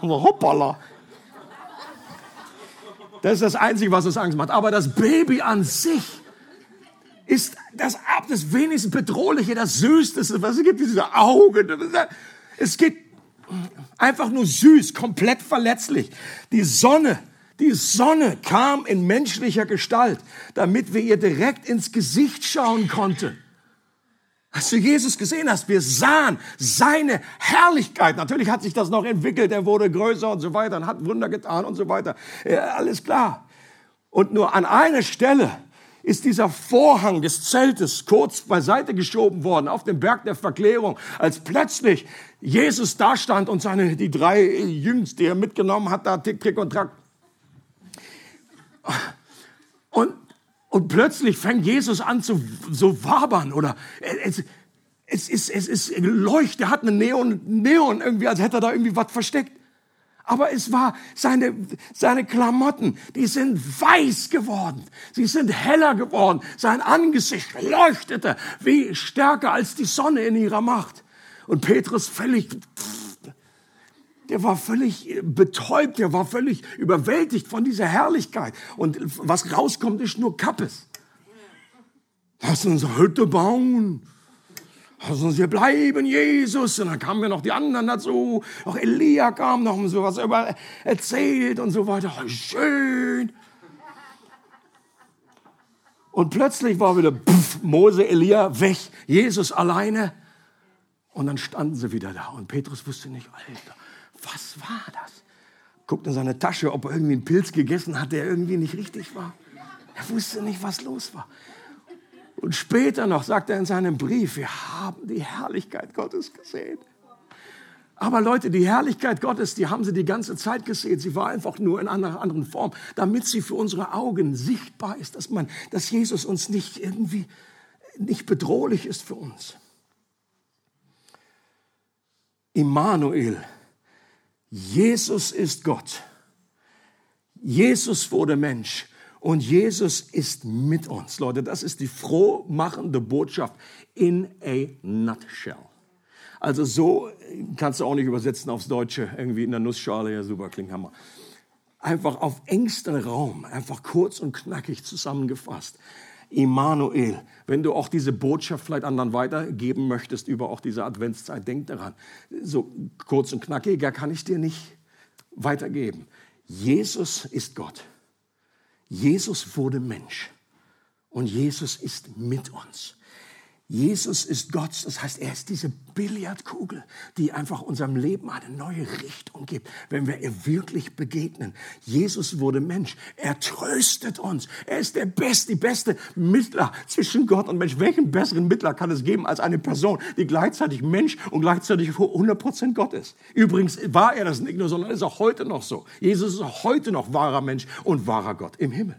Und so, hoppala. Das ist das Einzige, was uns Angst macht. Aber das Baby an sich ist das, das wenigstens Bedrohliche, das Süßeste, was es gibt, diese Augen. Es geht einfach nur süß, komplett verletzlich. Die Sonne, die Sonne kam in menschlicher Gestalt, damit wir ihr direkt ins Gesicht schauen konnten. Als du Jesus gesehen hast, wir sahen seine Herrlichkeit. Natürlich hat sich das noch entwickelt, er wurde größer und so weiter und hat Wunder getan und so weiter. Ja, alles klar. Und nur an einer Stelle ist dieser Vorhang des Zeltes kurz beiseite geschoben worden auf dem Berg der Verklärung, als plötzlich Jesus da stand und seine, die drei Jüngst, die er mitgenommen hat, da tick, trick und track. Und und plötzlich fängt Jesus an zu so wabern oder es, es ist, es ist Leucht, er hat eine Neon, Neon irgendwie, als hätte er da irgendwie was versteckt. Aber es war seine, seine Klamotten, die sind weiß geworden. Sie sind heller geworden. Sein Angesicht leuchtete wie stärker als die Sonne in ihrer Macht. Und Petrus völlig, der war völlig betäubt, der war völlig überwältigt von dieser Herrlichkeit. Und was rauskommt, ist nur Kappes. Lass uns Hütte bauen. Lass uns hier bleiben, Jesus. Und dann kamen wir noch die anderen dazu. Auch Elia kam noch und so was über erzählt und so weiter. Oh, schön. Und plötzlich war wieder pff, Mose, Elia weg, Jesus alleine. Und dann standen sie wieder da. Und Petrus wusste nicht, Alter, was war das? Guckt in seine Tasche, ob er irgendwie einen Pilz gegessen hat, der irgendwie nicht richtig war. Er wusste nicht, was los war. Und später noch sagt er in seinem Brief, wir haben die Herrlichkeit Gottes gesehen. Aber Leute, die Herrlichkeit Gottes, die haben sie die ganze Zeit gesehen. Sie war einfach nur in einer anderen Form, damit sie für unsere Augen sichtbar ist, dass man, dass Jesus uns nicht irgendwie nicht bedrohlich ist für uns. Immanuel Jesus ist Gott. Jesus wurde Mensch und Jesus ist mit uns. Leute, das ist die frohmachende Botschaft in a nutshell. Also so kannst du auch nicht übersetzen aufs Deutsche, irgendwie in der Nussschale, ja super, klingt Hammer. Einfach auf engstem Raum, einfach kurz und knackig zusammengefasst. Immanuel. Wenn du auch diese Botschaft vielleicht anderen weitergeben möchtest über auch diese Adventszeit, denk daran. So kurz und knackiger kann ich dir nicht weitergeben. Jesus ist Gott. Jesus wurde Mensch. Und Jesus ist mit uns. Jesus ist Gott, das heißt, er ist diese Billardkugel, die einfach unserem Leben eine neue Richtung gibt, wenn wir ihr wirklich begegnen. Jesus wurde Mensch, er tröstet uns, er ist der beste, die beste Mittler zwischen Gott und Mensch. Welchen besseren Mittler kann es geben als eine Person, die gleichzeitig Mensch und gleichzeitig 100% Gott ist? Übrigens war er das nicht nur, sondern ist auch heute noch so. Jesus ist auch heute noch wahrer Mensch und wahrer Gott im Himmel.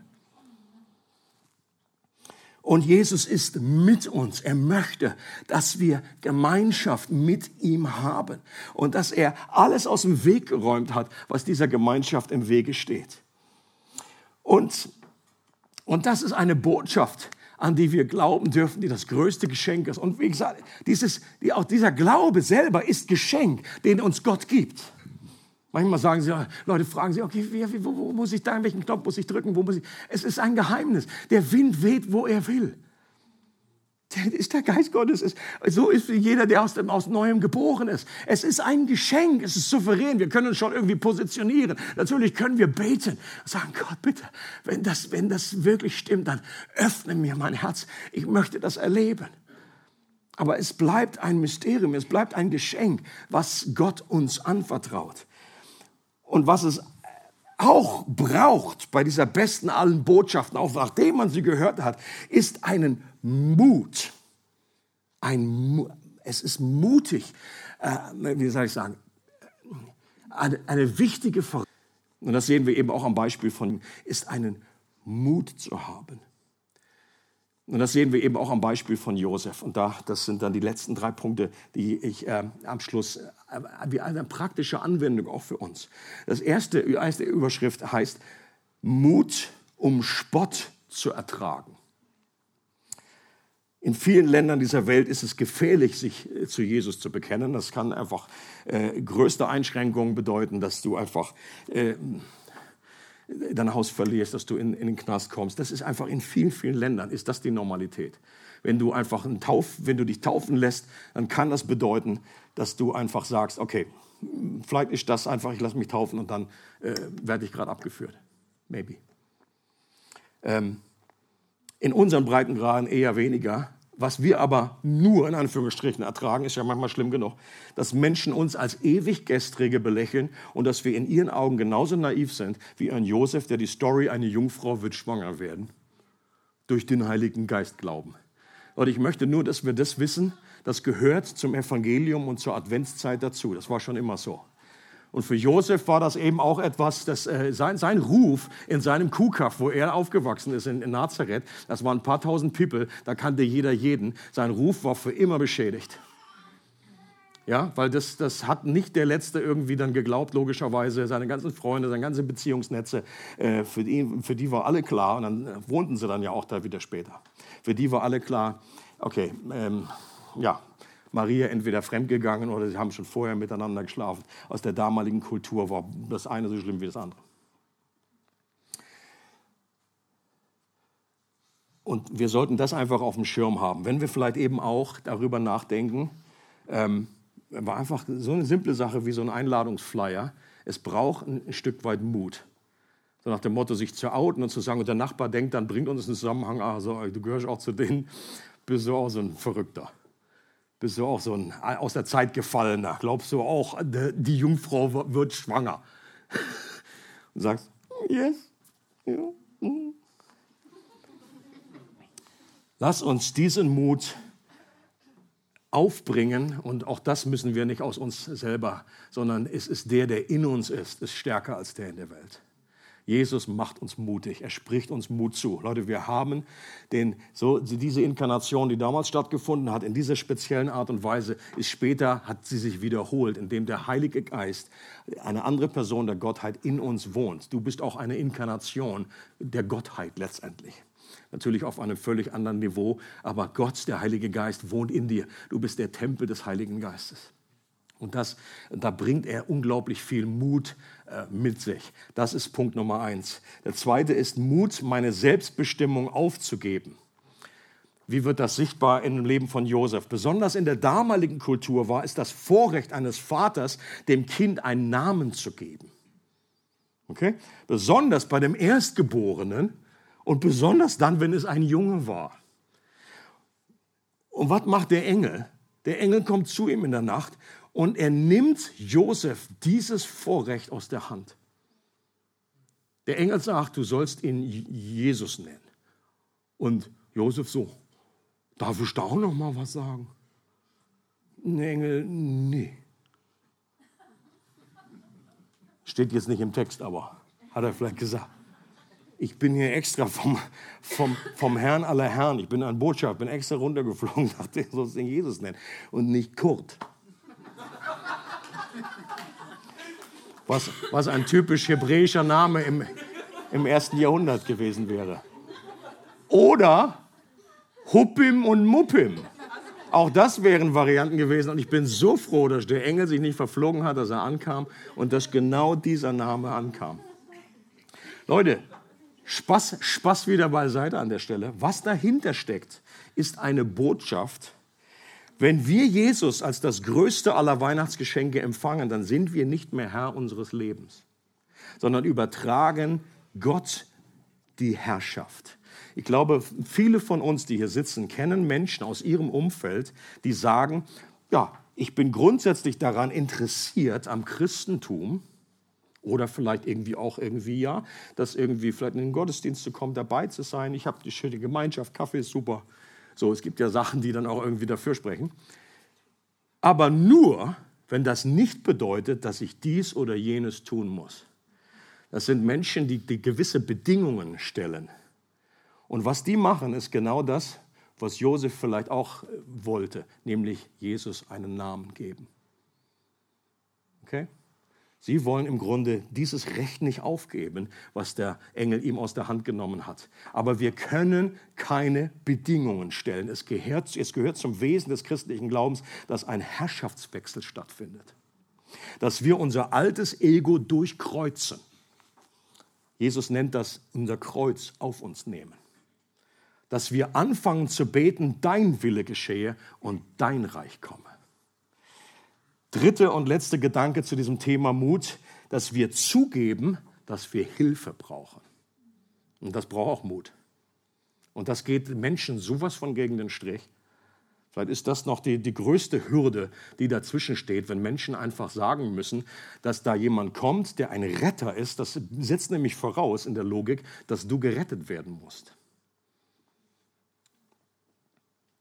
Und Jesus ist mit uns. Er möchte, dass wir Gemeinschaft mit ihm haben und dass er alles aus dem Weg geräumt hat, was dieser Gemeinschaft im Wege steht. Und, und das ist eine Botschaft, an die wir glauben dürfen, die das größte Geschenk ist. Und wie gesagt, dieses, die, auch dieser Glaube selber ist Geschenk, den uns Gott gibt. Manchmal sagen sie, Leute fragen sich, okay, wie, wo, wo, muss ich da, welchen Knopf muss ich drücken, wo muss ich? Es ist ein Geheimnis. Der Wind weht, wo er will. Der ist der Geist Gottes. So ist jeder, der aus, dem, aus Neuem geboren ist. Es ist ein Geschenk. Es ist souverän. Wir können uns schon irgendwie positionieren. Natürlich können wir beten. Sagen, Gott, bitte, wenn das, wenn das wirklich stimmt, dann öffne mir mein Herz. Ich möchte das erleben. Aber es bleibt ein Mysterium. Es bleibt ein Geschenk, was Gott uns anvertraut. Und was es auch braucht bei dieser besten allen Botschaften, auch nachdem man sie gehört hat, ist einen Mut. Ein, es ist mutig, äh, wie soll ich sagen, eine, eine wichtige Voraussetzung. Und das sehen wir eben auch am Beispiel von, ist einen Mut zu haben. Und das sehen wir eben auch am Beispiel von Josef. Und da, das sind dann die letzten drei Punkte, die ich äh, am Schluss, äh, wie eine praktische Anwendung auch für uns. Das erste, erste Überschrift heißt Mut, um Spott zu ertragen. In vielen Ländern dieser Welt ist es gefährlich, sich äh, zu Jesus zu bekennen. Das kann einfach äh, größte Einschränkungen bedeuten, dass du einfach äh, dein Haus verlierst, dass du in, in den Knast kommst. Das ist einfach in vielen, vielen Ländern ist das die Normalität. Wenn du einfach einen Tauf, wenn du dich taufen lässt, dann kann das bedeuten, dass du einfach sagst, okay, vielleicht ist das einfach, ich lasse mich taufen und dann äh, werde ich gerade abgeführt. Maybe. Ähm, in unseren Breitengraden eher weniger. Was wir aber nur in Anführungsstrichen ertragen, ist ja manchmal schlimm genug, dass Menschen uns als ewig Gestrige belächeln und dass wir in ihren Augen genauso naiv sind wie ein Josef, der die Story, eine Jungfrau wird schwanger werden, durch den Heiligen Geist glauben. Und ich möchte nur, dass wir das wissen, das gehört zum Evangelium und zur Adventszeit dazu. Das war schon immer so. Und für Josef war das eben auch etwas, dass äh, sein, sein Ruf in seinem Kuhkaff, wo er aufgewachsen ist in, in Nazareth, das waren ein paar tausend People, da kannte jeder jeden. Sein Ruf war für immer beschädigt. Ja, weil das, das hat nicht der Letzte irgendwie dann geglaubt, logischerweise. Seine ganzen Freunde, seine ganzen Beziehungsnetze, äh, für, die, für die war alle klar. Und dann äh, wohnten sie dann ja auch da wieder später. Für die war alle klar, okay, ähm, ja, Maria entweder fremdgegangen oder sie haben schon vorher miteinander geschlafen. Aus der damaligen Kultur war das eine so schlimm wie das andere. Und wir sollten das einfach auf dem Schirm haben. Wenn wir vielleicht eben auch darüber nachdenken, ähm, war einfach so eine simple Sache wie so ein Einladungsflyer. Es braucht ein Stück weit Mut. So nach dem Motto, sich zu outen und zu sagen, und der Nachbar denkt, dann bringt uns einen Zusammenhang, also du gehörst auch zu denen, bist du auch so ein Verrückter bist du auch so ein aus der Zeit gefallener. Glaubst du auch, die Jungfrau wird schwanger? Und sagst, yes. Ja. Mhm. Lass uns diesen Mut aufbringen und auch das müssen wir nicht aus uns selber, sondern es ist der, der in uns ist, ist stärker als der in der Welt. Jesus macht uns mutig, er spricht uns Mut zu. Leute, wir haben den, so, diese Inkarnation, die damals stattgefunden hat, in dieser speziellen Art und Weise, ist später, hat sie sich wiederholt, indem der Heilige Geist, eine andere Person der Gottheit in uns wohnt. Du bist auch eine Inkarnation der Gottheit letztendlich. Natürlich auf einem völlig anderen Niveau, aber Gott, der Heilige Geist, wohnt in dir. Du bist der Tempel des Heiligen Geistes. Und das, da bringt er unglaublich viel Mut äh, mit sich. Das ist Punkt Nummer eins. Der zweite ist Mut, meine Selbstbestimmung aufzugeben. Wie wird das sichtbar dem Leben von Josef? Besonders in der damaligen Kultur war es das Vorrecht eines Vaters, dem Kind einen Namen zu geben. Okay? Besonders bei dem Erstgeborenen und besonders dann, wenn es ein Junge war. Und was macht der Engel? Der Engel kommt zu ihm in der Nacht und er nimmt Josef dieses Vorrecht aus der Hand. Der Engel sagt, du sollst ihn Jesus nennen. Und Josef so, darf ich da auch noch mal was sagen? Der Engel, nee. Steht jetzt nicht im Text, aber hat er vielleicht gesagt. Ich bin hier extra vom, vom, vom Herrn aller Herren, ich bin ein Botschaft, bin extra runtergeflogen, dachte, ich soll den Jesus nennen und nicht Kurt. Was, was ein typisch hebräischer Name im, im ersten Jahrhundert gewesen wäre. Oder Huppim und Muppim. Auch das wären Varianten gewesen. Und ich bin so froh, dass der Engel sich nicht verflogen hat, dass er ankam und dass genau dieser Name ankam. Leute, Spaß, Spaß wieder beiseite an der Stelle. Was dahinter steckt, ist eine Botschaft, wenn wir Jesus als das größte aller Weihnachtsgeschenke empfangen, dann sind wir nicht mehr Herr unseres Lebens, sondern übertragen Gott die Herrschaft. Ich glaube, viele von uns, die hier sitzen, kennen Menschen aus ihrem Umfeld, die sagen, ja, ich bin grundsätzlich daran interessiert am Christentum, Oder vielleicht irgendwie auch irgendwie, ja, dass irgendwie vielleicht in den Gottesdienst zu kommen, dabei zu sein. Ich habe die schöne Gemeinschaft, Kaffee ist super. So, es gibt ja Sachen, die dann auch irgendwie dafür sprechen. Aber nur, wenn das nicht bedeutet, dass ich dies oder jenes tun muss. Das sind Menschen, die, die gewisse Bedingungen stellen. Und was die machen, ist genau das, was Josef vielleicht auch wollte, nämlich Jesus einen Namen geben. Okay? Sie wollen im Grunde dieses Recht nicht aufgeben, was der Engel ihm aus der Hand genommen hat. Aber wir können keine Bedingungen stellen. Es gehört, es gehört zum Wesen des christlichen Glaubens, dass ein Herrschaftswechsel stattfindet. Dass wir unser altes Ego durchkreuzen. Jesus nennt das unser Kreuz auf uns nehmen. Dass wir anfangen zu beten, dein Wille geschehe und dein Reich komme. Dritte und letzte Gedanke zu diesem Thema Mut, dass wir zugeben, dass wir Hilfe brauchen. Und das braucht auch Mut. Und das geht Menschen sowas von gegen den Strich. Vielleicht ist das noch die, die größte Hürde, die dazwischen steht, wenn Menschen einfach sagen müssen, dass da jemand kommt, der ein Retter ist. Das setzt nämlich voraus in der Logik, dass du gerettet werden musst.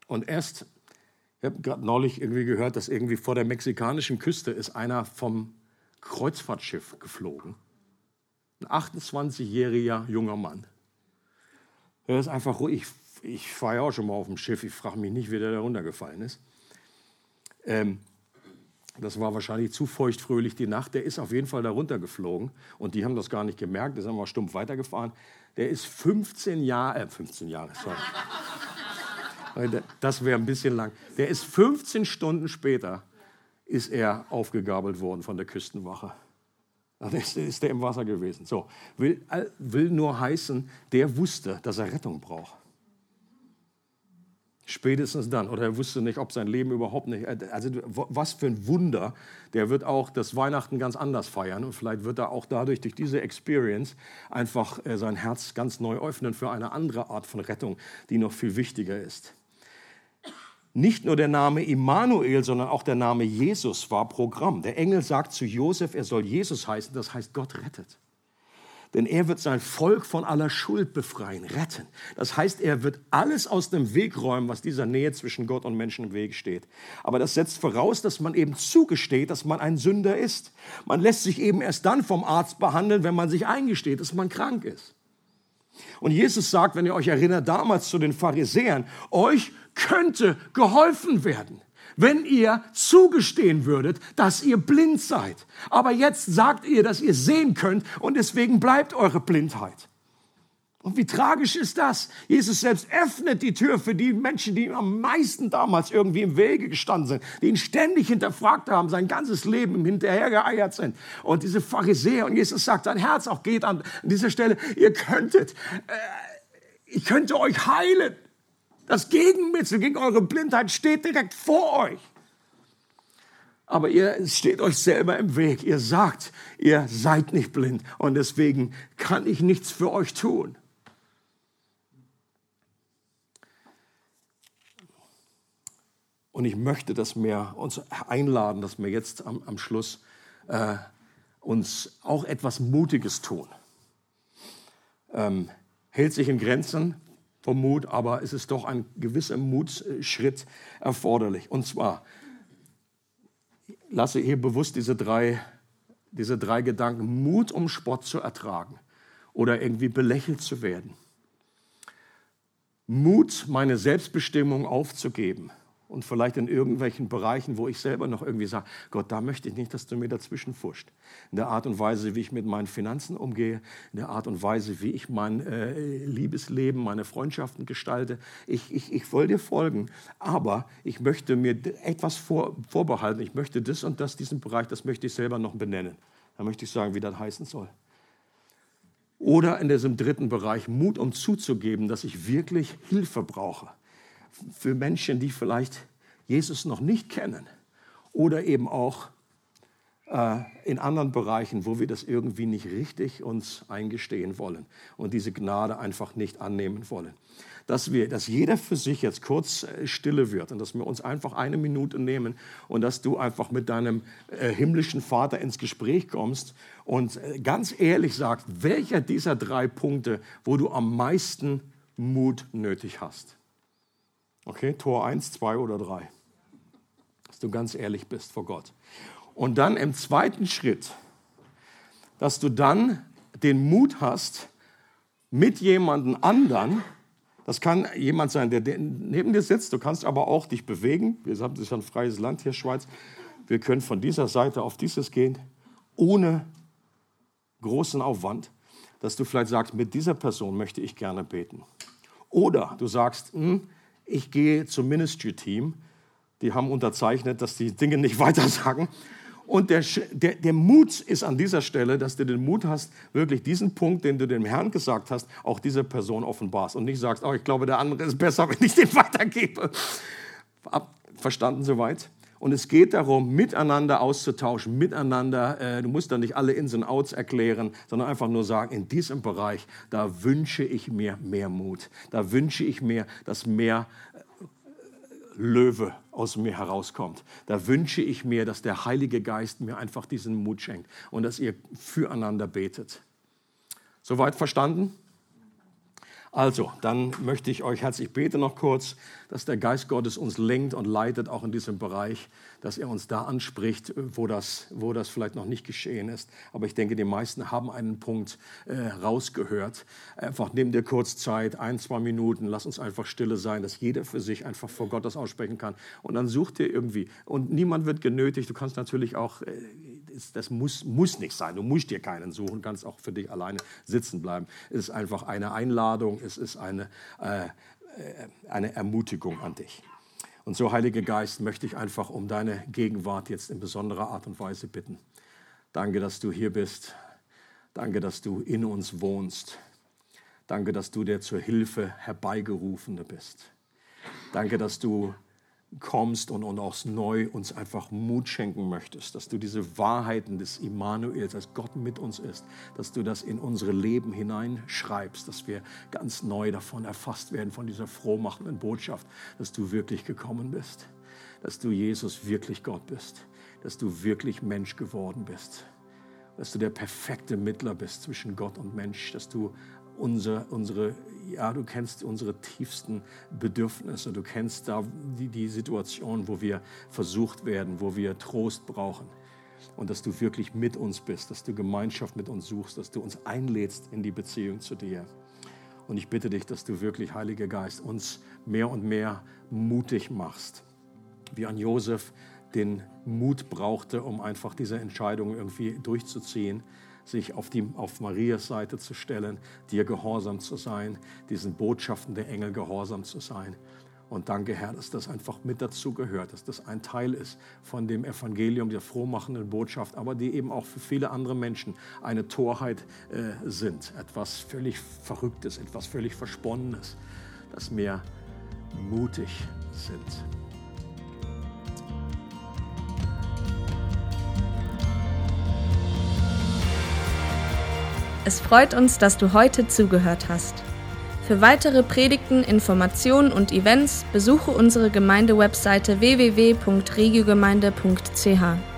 Und erst ich habe gerade neulich irgendwie gehört, dass irgendwie vor der mexikanischen Küste ist einer vom Kreuzfahrtschiff geflogen. Ein 28-jähriger junger Mann. Er ist einfach ruhig. Ich, ich fahre ja auch schon mal auf dem Schiff. Ich frage mich nicht, wie der da runtergefallen ist. Ähm, das war wahrscheinlich zu feuchtfröhlich die Nacht. Der ist auf jeden Fall da runtergeflogen und die haben das gar nicht gemerkt. Der ist einfach stumpf weitergefahren. Der ist 15 Jahre, äh, 15 Jahre, sorry. Das wäre ein bisschen lang. Der ist 15 Stunden später ist er aufgegabelt worden von der Küstenwache. Dann ist, ist er im Wasser gewesen. So, will, will nur heißen, der wusste, dass er Rettung braucht. Spätestens dann. Oder er wusste nicht, ob sein Leben überhaupt nicht. Also, was für ein Wunder. Der wird auch das Weihnachten ganz anders feiern. Und vielleicht wird er auch dadurch, durch diese Experience, einfach äh, sein Herz ganz neu öffnen für eine andere Art von Rettung, die noch viel wichtiger ist. Nicht nur der Name Immanuel, sondern auch der Name Jesus war Programm. Der Engel sagt zu Josef, er soll Jesus heißen, das heißt Gott rettet. Denn er wird sein Volk von aller Schuld befreien, retten. Das heißt, er wird alles aus dem Weg räumen, was dieser Nähe zwischen Gott und Menschen im Weg steht. Aber das setzt voraus, dass man eben zugesteht, dass man ein Sünder ist. Man lässt sich eben erst dann vom Arzt behandeln, wenn man sich eingesteht, dass man krank ist. Und Jesus sagt, wenn ihr euch erinnert, damals zu den Pharisäern, euch könnte geholfen werden, wenn ihr zugestehen würdet, dass ihr blind seid. Aber jetzt sagt ihr, dass ihr sehen könnt und deswegen bleibt eure Blindheit. Und wie tragisch ist das? Jesus selbst öffnet die Tür für die Menschen, die ihm am meisten damals irgendwie im Wege gestanden sind, die ihn ständig hinterfragt haben, sein ganzes Leben hinterhergeeiert sind. Und diese Pharisäer, und Jesus sagt, sein Herz auch geht an, an dieser Stelle, ihr könntet, äh, ich könnte euch heilen. Das Gegenmittel gegen eure Blindheit steht direkt vor euch. Aber ihr steht euch selber im Weg. Ihr sagt, ihr seid nicht blind und deswegen kann ich nichts für euch tun. Und ich möchte, dass wir uns einladen, dass wir jetzt am, am Schluss äh, uns auch etwas Mutiges tun. Ähm, hält sich in Grenzen vom Mut, aber es ist doch ein gewisser Mutschritt erforderlich. Und zwar lasse hier bewusst diese drei, diese drei Gedanken. Mut, um Spott zu ertragen oder irgendwie belächelt zu werden. Mut, meine Selbstbestimmung aufzugeben und vielleicht in irgendwelchen Bereichen, wo ich selber noch irgendwie sage, Gott, da möchte ich nicht, dass du mir dazwischen fuscht. In der Art und Weise, wie ich mit meinen Finanzen umgehe, in der Art und Weise, wie ich mein äh, Liebesleben, meine Freundschaften gestalte. Ich, ich, ich will dir folgen, aber ich möchte mir etwas vor, vorbehalten. Ich möchte das und das, diesen Bereich, das möchte ich selber noch benennen. Da möchte ich sagen, wie das heißen soll. Oder in diesem dritten Bereich Mut, um zuzugeben, dass ich wirklich Hilfe brauche für Menschen, die vielleicht Jesus noch nicht kennen oder eben auch äh, in anderen Bereichen, wo wir das irgendwie nicht richtig uns eingestehen wollen und diese Gnade einfach nicht annehmen wollen. Dass, wir, dass jeder für sich jetzt kurz äh, stille wird und dass wir uns einfach eine Minute nehmen und dass du einfach mit deinem äh, himmlischen Vater ins Gespräch kommst und äh, ganz ehrlich sagst, welcher dieser drei Punkte, wo du am meisten Mut nötig hast. Okay, Tor 1, 2 oder 3. Dass du ganz ehrlich bist vor Gott. Und dann im zweiten Schritt, dass du dann den Mut hast, mit jemandem anderen, das kann jemand sein, der neben dir sitzt, du kannst aber auch dich bewegen. Wir haben das ist ein freies Land hier, Schweiz. Wir können von dieser Seite auf dieses gehen, ohne großen Aufwand, dass du vielleicht sagst, mit dieser Person möchte ich gerne beten. Oder du sagst, hm, ich gehe zum Ministry-Team, die haben unterzeichnet, dass die Dinge nicht weitersagen. Und der, der, der Mut ist an dieser Stelle, dass du den Mut hast, wirklich diesen Punkt, den du dem Herrn gesagt hast, auch dieser Person offenbarst und nicht sagst, oh, ich glaube, der andere ist besser, wenn ich den weitergebe. Verstanden soweit? Und es geht darum, miteinander auszutauschen, miteinander, äh, du musst da nicht alle Ins und Outs erklären, sondern einfach nur sagen, in diesem Bereich, da wünsche ich mir mehr Mut. Da wünsche ich mir, dass mehr Löwe aus mir herauskommt. Da wünsche ich mir, dass der Heilige Geist mir einfach diesen Mut schenkt und dass ihr füreinander betet. Soweit verstanden? Also, dann möchte ich euch herzlich beten noch kurz, dass der Geist Gottes uns lenkt und leitet, auch in diesem Bereich, dass er uns da anspricht, wo das, wo das vielleicht noch nicht geschehen ist. Aber ich denke, die meisten haben einen Punkt äh, rausgehört. Einfach nimm dir kurz Zeit, ein, zwei Minuten, lass uns einfach stille sein, dass jeder für sich einfach vor Gott das aussprechen kann. Und dann such dir irgendwie. Und niemand wird genötigt. Du kannst natürlich auch. Äh, das muss, muss nicht sein. Du musst dir keinen suchen, kannst auch für dich alleine sitzen bleiben. Es ist einfach eine Einladung, es ist eine, äh, äh, eine Ermutigung an dich. Und so, Heiliger Geist, möchte ich einfach um deine Gegenwart jetzt in besonderer Art und Weise bitten. Danke, dass du hier bist. Danke, dass du in uns wohnst. Danke, dass du der zur Hilfe herbeigerufene bist. Danke, dass du kommst und, und auch neu uns einfach Mut schenken möchtest, dass du diese Wahrheiten des Immanuels, dass Gott mit uns ist, dass du das in unsere Leben hineinschreibst, dass wir ganz neu davon erfasst werden, von dieser frohmachenden Botschaft, dass du wirklich gekommen bist, dass du Jesus wirklich Gott bist, dass du wirklich Mensch geworden bist, dass du der perfekte Mittler bist zwischen Gott und Mensch, dass du unsere, unsere, ja, du kennst unsere tiefsten Bedürfnisse, du kennst da die, die Situation, wo wir versucht werden, wo wir Trost brauchen. Und dass du wirklich mit uns bist, dass du Gemeinschaft mit uns suchst, dass du uns einlädst in die Beziehung zu dir. Und ich bitte dich, dass du wirklich, Heiliger Geist, uns mehr und mehr mutig machst. Wie an Josef den Mut brauchte, um einfach diese Entscheidung irgendwie durchzuziehen sich auf, die, auf Marias Seite zu stellen, dir gehorsam zu sein, diesen Botschaften der Engel gehorsam zu sein. Und danke, Herr, dass das einfach mit dazu gehört, dass das ein Teil ist von dem Evangelium, der frohmachenden Botschaft, aber die eben auch für viele andere Menschen eine Torheit äh, sind. Etwas völlig Verrücktes, etwas völlig Versponnenes, dass wir mutig sind. Es freut uns, dass du heute zugehört hast. Für weitere Predigten, Informationen und Events besuche unsere Gemeindewebseite www.regiogemeinde.ch.